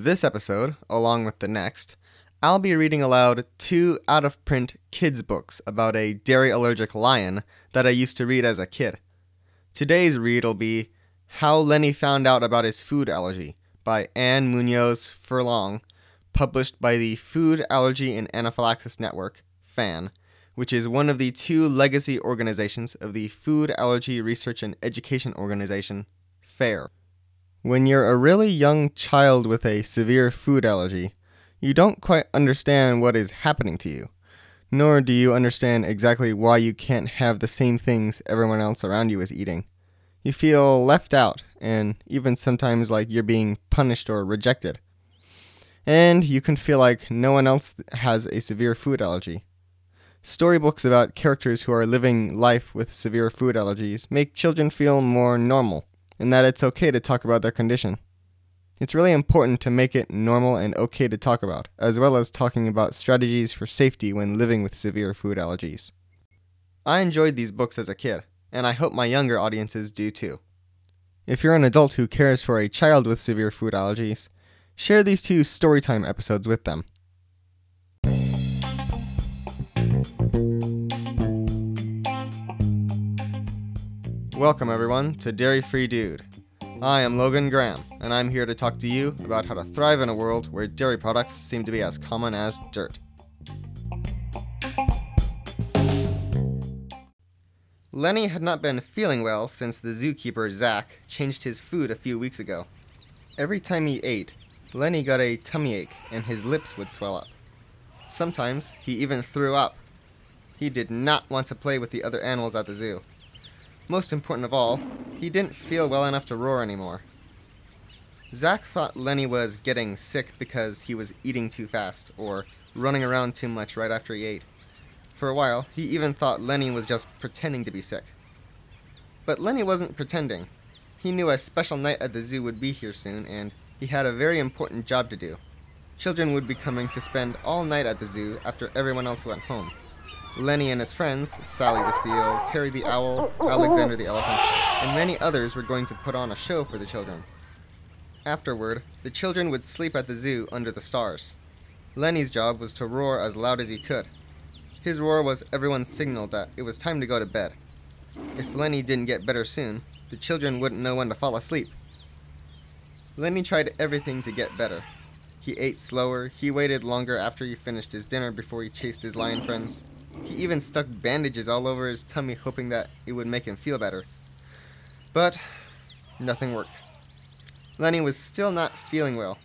This episode, along with the next, I'll be reading aloud two out of print kids' books about a dairy allergic lion that I used to read as a kid. Today's read will be How Lenny Found Out About His Food Allergy by Anne Munoz Furlong, published by the Food Allergy and Anaphylaxis Network, FAN, which is one of the two legacy organizations of the Food Allergy Research and Education Organization, FARE. When you're a really young child with a severe food allergy, you don't quite understand what is happening to you, nor do you understand exactly why you can't have the same things everyone else around you is eating. You feel left out, and even sometimes like you're being punished or rejected. And you can feel like no one else has a severe food allergy. Storybooks about characters who are living life with severe food allergies make children feel more normal, and that it's okay to talk about their condition. It's really important to make it normal and okay to talk about, as well as talking about strategies for safety when living with severe food allergies. I enjoyed these books as a kid, and I hope my younger audiences do too. If you're an adult who cares for a child with severe food allergies, share these two storytime episodes with them. Welcome, everyone, to Dairy Free Dude. I am Logan Graham, and I'm here to talk to you about how to thrive in a world where dairy products seem to be as common as dirt. Lenny had not been feeling well since the zookeeper, Zach, changed his food a few weeks ago. Every time he ate, Lenny got a tummy ache and his lips would swell up. Sometimes he even threw up. He did not want to play with the other animals at the zoo. Most important of all, he didn't feel well enough to roar anymore. Zack thought Lenny was getting sick because he was eating too fast or running around too much right after he ate. For a while, he even thought Lenny was just pretending to be sick. But Lenny wasn't pretending. He knew a special night at the zoo would be here soon, and he had a very important job to do. Children would be coming to spend all night at the zoo after everyone else went home. Lenny and his friends, Sally the seal, Terry the owl, Alexander the elephant, and many others were going to put on a show for the children. Afterward, the children would sleep at the zoo under the stars. Lenny's job was to roar as loud as he could. His roar was everyone's signal that it was time to go to bed. If Lenny didn't get better soon, the children wouldn't know when to fall asleep. Lenny tried everything to get better. He ate slower, he waited longer after he finished his dinner before he chased his lion friends. He even stuck bandages all over his tummy, hoping that it would make him feel better. But nothing worked. Lenny was still not feeling well.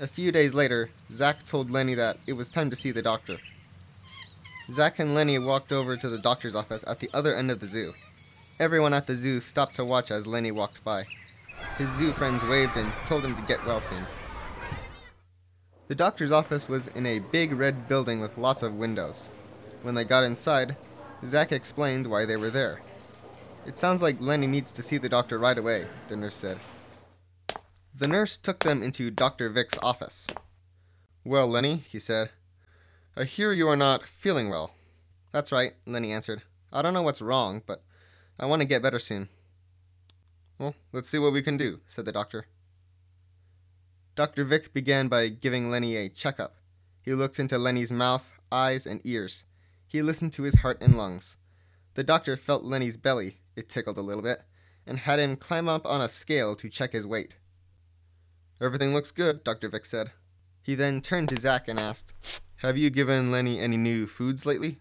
A few days later, Zach told Lenny that it was time to see the doctor. Zach and Lenny walked over to the doctor's office at the other end of the zoo. Everyone at the zoo stopped to watch as Lenny walked by. His zoo friends waved and told him to get well soon. The doctor's office was in a big red building with lots of windows. When they got inside, Zach explained why they were there. It sounds like Lenny needs to see the doctor right away, the nurse said. The nurse took them into Dr. Vic's office. Well, Lenny, he said, I hear you are not feeling well. That's right, Lenny answered. I don't know what's wrong, but I want to get better soon. Well, let's see what we can do, said the doctor. Dr. Vic began by giving Lenny a checkup. He looked into Lenny's mouth, eyes, and ears. He listened to his heart and lungs. The doctor felt Lenny's belly, it tickled a little bit, and had him climb up on a scale to check his weight. Everything looks good, Dr. Vic said. He then turned to Zack and asked, Have you given Lenny any new foods lately?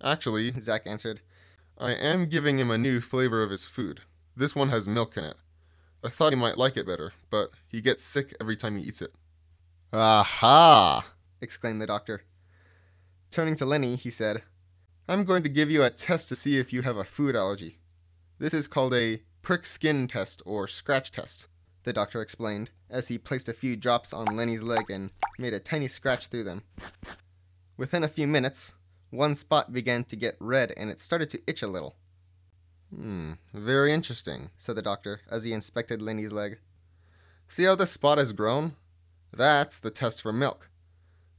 Actually, Zack answered, I am giving him a new flavor of his food. This one has milk in it. I thought he might like it better, but he gets sick every time he eats it. Aha! exclaimed the doctor. Turning to Lenny, he said, I'm going to give you a test to see if you have a food allergy. This is called a prick skin test or scratch test, the doctor explained, as he placed a few drops on Lenny's leg and made a tiny scratch through them. Within a few minutes, one spot began to get red and it started to itch a little. Hmm, very interesting, said the doctor as he inspected Lenny's leg. See how this spot has grown? That's the test for milk.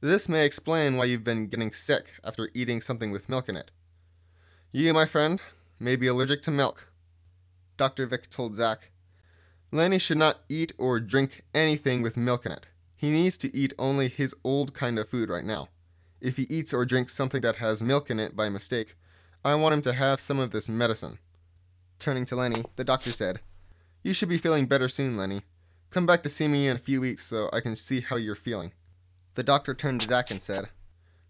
This may explain why you've been getting sick after eating something with milk in it. You, my friend, may be allergic to milk. Dr. Vic told Zach. Lenny should not eat or drink anything with milk in it. He needs to eat only his old kind of food right now. If he eats or drinks something that has milk in it by mistake, I want him to have some of this medicine. Turning to Lenny, the doctor said, You should be feeling better soon, Lenny. Come back to see me in a few weeks so I can see how you're feeling. The doctor turned to Zack and said,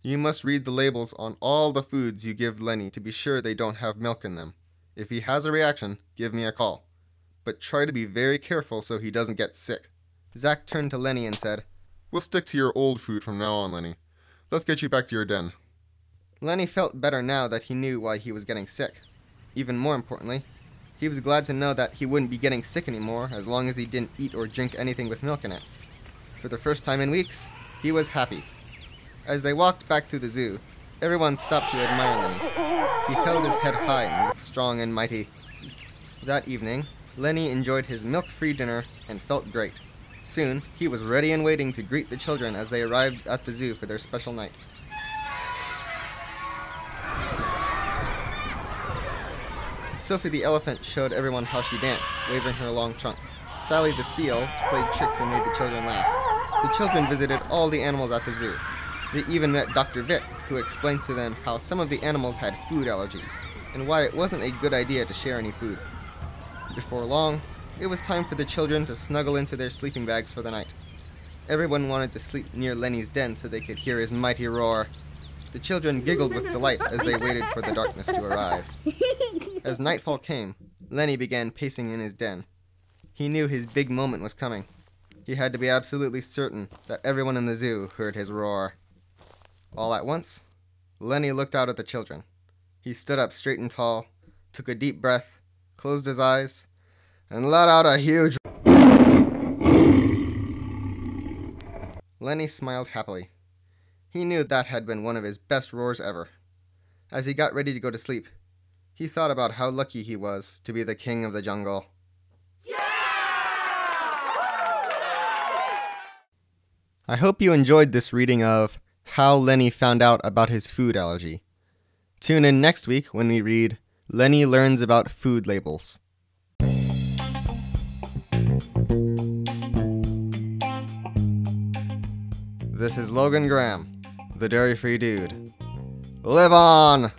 You must read the labels on all the foods you give Lenny to be sure they don't have milk in them. If he has a reaction, give me a call. But try to be very careful so he doesn't get sick. Zack turned to Lenny and said, We'll stick to your old food from now on, Lenny. Let's get you back to your den. Lenny felt better now that he knew why he was getting sick. Even more importantly, he was glad to know that he wouldn't be getting sick anymore as long as he didn't eat or drink anything with milk in it. For the first time in weeks, he was happy. As they walked back to the zoo, everyone stopped to admire Lenny. He held his head high and looked strong and mighty. That evening, Lenny enjoyed his milk-free dinner and felt great. Soon, he was ready and waiting to greet the children as they arrived at the zoo for their special night. Sophie the elephant showed everyone how she danced, waving her long trunk. Sally the seal played tricks and made the children laugh. The children visited all the animals at the zoo. They even met Dr. Vic, who explained to them how some of the animals had food allergies, and why it wasn't a good idea to share any food. Before long, it was time for the children to snuggle into their sleeping bags for the night. Everyone wanted to sleep near Lenny's den so they could hear his mighty roar. The children giggled with delight as they waited for the darkness to arrive. As nightfall came, Lenny began pacing in his den. He knew his big moment was coming. He had to be absolutely certain that everyone in the zoo heard his roar. All at once, Lenny looked out at the children. He stood up straight and tall, took a deep breath, closed his eyes, and let out a huge. Lenny smiled happily. He knew that had been one of his best roars ever. As he got ready to go to sleep, he thought about how lucky he was to be the king of the jungle. I hope you enjoyed this reading of How Lenny Found Out About His Food Allergy. Tune in next week when we read Lenny Learns About Food Labels. This is Logan Graham, the Dairy Free Dude. Live on!